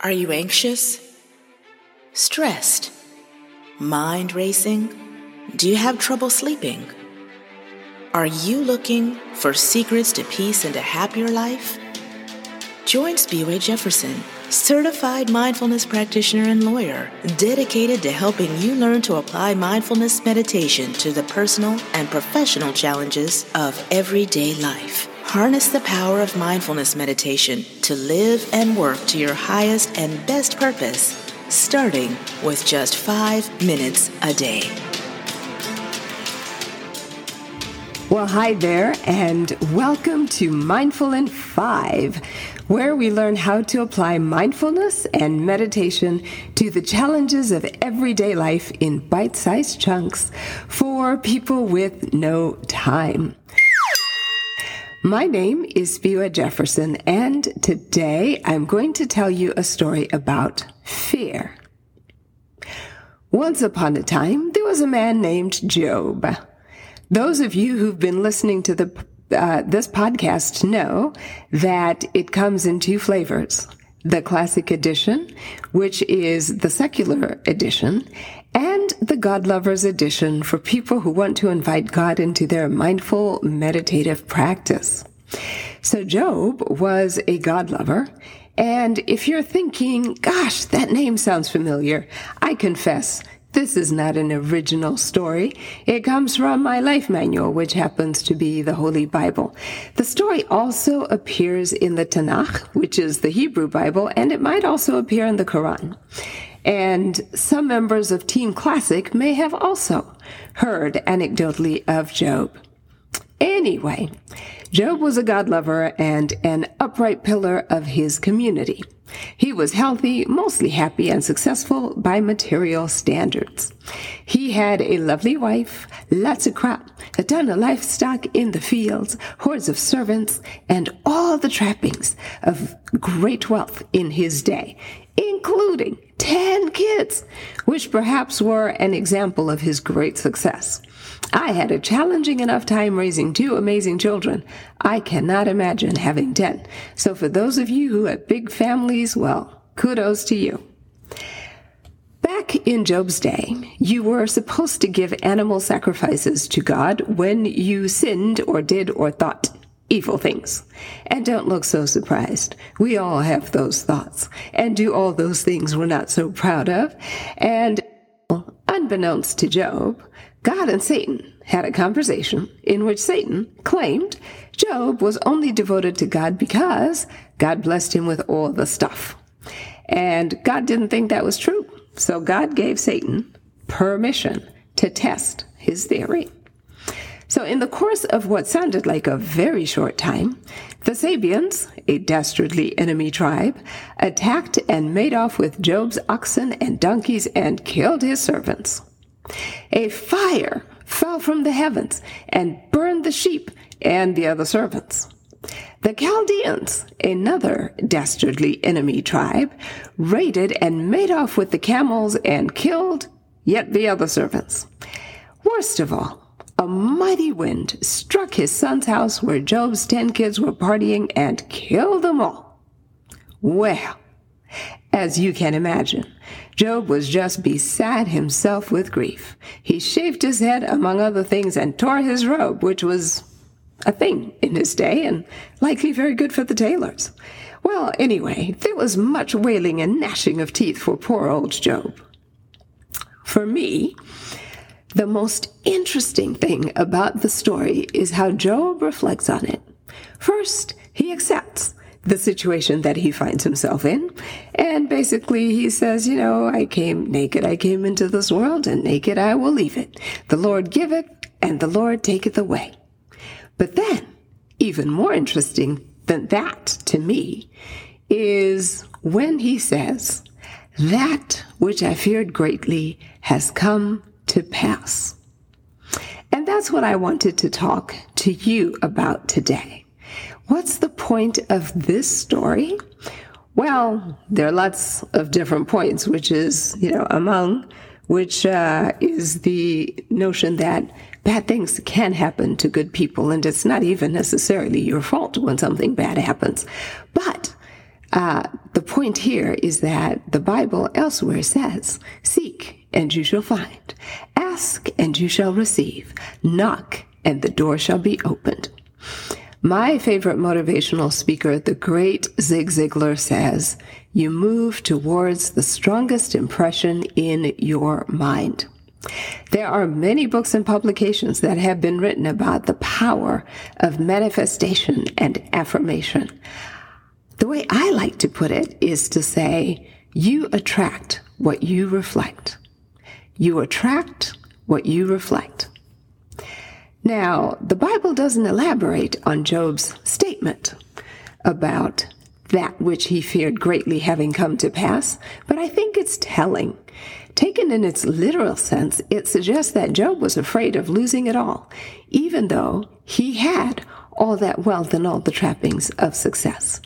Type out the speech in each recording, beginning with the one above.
Are you anxious? Stressed? Mind racing? Do you have trouble sleeping? Are you looking for secrets to peace and a happier life? Join Spiwe Jefferson, certified mindfulness practitioner and lawyer, dedicated to helping you learn to apply mindfulness meditation to the personal and professional challenges of everyday life. Harness the power of mindfulness meditation to live and work to your highest and best purpose, starting with just five minutes a day. Well, hi there, and welcome to Mindful in Five, where we learn how to apply mindfulness and meditation to the challenges of everyday life in bite sized chunks for people with no time. My name is Spiwe Jefferson, and today I'm going to tell you a story about fear. Once upon a time, there was a man named Job. Those of you who've been listening to the uh, this podcast know that it comes in two flavors the classic edition, which is the secular edition, and the God Lovers edition for people who want to invite God into their mindful meditative practice. So Job was a God lover. And if you're thinking, gosh, that name sounds familiar, I confess this is not an original story. It comes from my life manual, which happens to be the Holy Bible. The story also appears in the Tanakh, which is the Hebrew Bible, and it might also appear in the Quran. And some members of Team Classic may have also heard anecdotally of Job. Anyway, Job was a God lover and an upright pillar of his community. He was healthy, mostly happy, and successful by material standards. He had a lovely wife, lots of crop, a ton of livestock in the fields, hordes of servants, and all the trappings of great wealth in his day, including 10 kids, which perhaps were an example of his great success. I had a challenging enough time raising two amazing children. I cannot imagine having 10. So for those of you who have big families, well, kudos to you. Back in Job's day, you were supposed to give animal sacrifices to God when you sinned or did or thought evil things. And don't look so surprised. We all have those thoughts and do all those things we're not so proud of. And unbeknownst to Job, God and Satan had a conversation in which Satan claimed Job was only devoted to God because God blessed him with all the stuff. And God didn't think that was true. So God gave Satan permission to test his theory. So, in the course of what sounded like a very short time, the Sabians, a dastardly enemy tribe, attacked and made off with Job's oxen and donkeys and killed his servants. A fire fell from the heavens and burned the sheep and the other servants. The Chaldeans, another dastardly enemy tribe, raided and made off with the camels and killed yet the other servants. Worst of all, a mighty wind struck his son's house where Job's ten kids were partying and killed them all. Well, as you can imagine, Job was just beside himself with grief. He shaved his head, among other things, and tore his robe, which was a thing in his day and likely very good for the tailors. Well, anyway, there was much wailing and gnashing of teeth for poor old Job. For me, the most interesting thing about the story is how Job reflects on it. First, he accepts the situation that he finds himself in. And basically, he says, You know, I came naked, I came into this world, and naked I will leave it. The Lord giveth, and the Lord taketh away. But then, even more interesting than that to me, is when he says, That which I feared greatly has come to pass. And that's what I wanted to talk to you about today. What's the point of this story? Well, there are lots of different points, which is, you know, among which uh, is the notion that bad things can happen to good people, and it's not even necessarily your fault when something bad happens. But Uh, the point here is that the Bible elsewhere says, Seek and you shall find. Ask and you shall receive. Knock and the door shall be opened. My favorite motivational speaker, the great Zig Ziglar, says, You move towards the strongest impression in your mind. There are many books and publications that have been written about the power of manifestation and affirmation. The way I like to put it is to say, you attract what you reflect. You attract what you reflect. Now, the Bible doesn't elaborate on Job's statement about that which he feared greatly having come to pass, but I think it's telling. Taken in its literal sense, it suggests that Job was afraid of losing it all, even though he had all that wealth and all the trappings of success.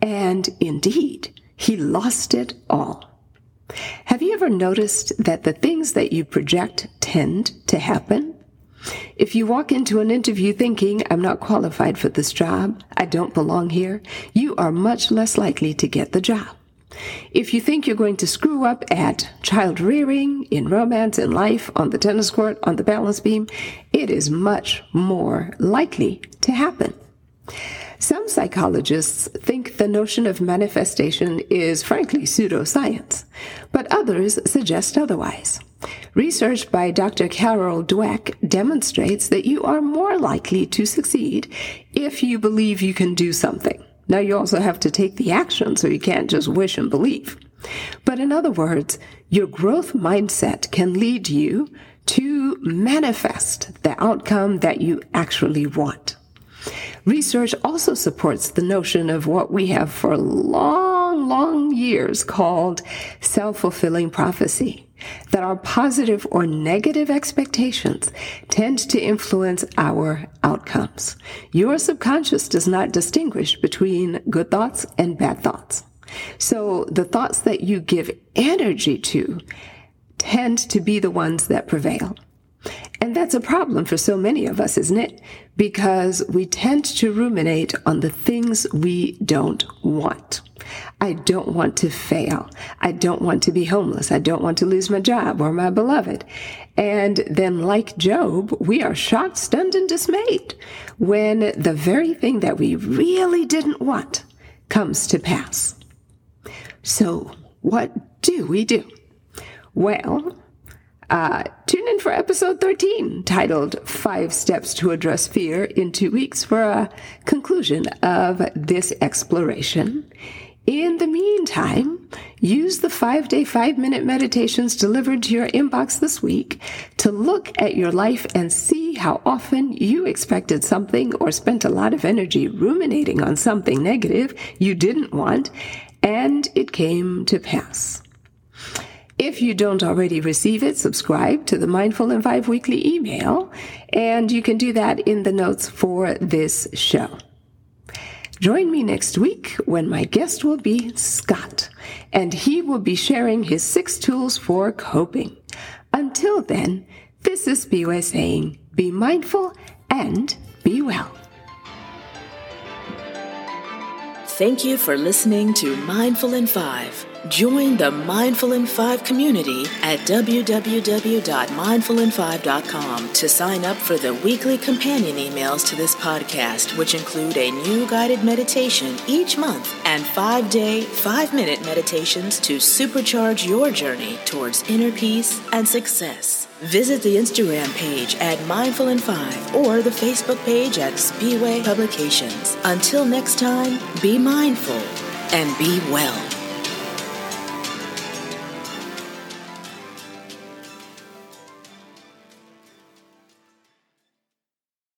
And indeed, he lost it all. Have you ever noticed that the things that you project tend to happen? If you walk into an interview thinking, I'm not qualified for this job, I don't belong here, you are much less likely to get the job. If you think you're going to screw up at child rearing, in romance, in life, on the tennis court, on the balance beam, it is much more likely to happen. Some psychologists think the notion of manifestation is frankly pseudoscience, but others suggest otherwise. Research by Dr. Carol Dweck demonstrates that you are more likely to succeed if you believe you can do something. Now you also have to take the action, so you can't just wish and believe. But in other words, your growth mindset can lead you to manifest the outcome that you actually want. Research also supports the notion of what we have for long, long years called self-fulfilling prophecy, that our positive or negative expectations tend to influence our outcomes. Your subconscious does not distinguish between good thoughts and bad thoughts. So the thoughts that you give energy to tend to be the ones that prevail. And that's a problem for so many of us, isn't it? Because we tend to ruminate on the things we don't want. I don't want to fail. I don't want to be homeless. I don't want to lose my job or my beloved. And then, like Job, we are shocked, stunned, and dismayed when the very thing that we really didn't want comes to pass. So, what do we do? Well, uh, tune in for episode 13, titled Five Steps to Address Fear, in two weeks for a conclusion of this exploration. In the meantime, use the five day, five minute meditations delivered to your inbox this week to look at your life and see how often you expected something or spent a lot of energy ruminating on something negative you didn't want, and it came to pass. If you don't already receive it, subscribe to the Mindful in Five weekly email, and you can do that in the notes for this show. Join me next week when my guest will be Scott, and he will be sharing his six tools for coping. Until then, this is Spiwe saying, be mindful and be well. Thank you for listening to Mindful in Five. Join the Mindful in 5 community at www.mindfulin5.com to sign up for the weekly companion emails to this podcast, which include a new guided meditation each month and five day, five minute meditations to supercharge your journey towards inner peace and success. Visit the Instagram page at Mindful in 5 or the Facebook page at Spiwe Publications. Until next time, be mindful and be well.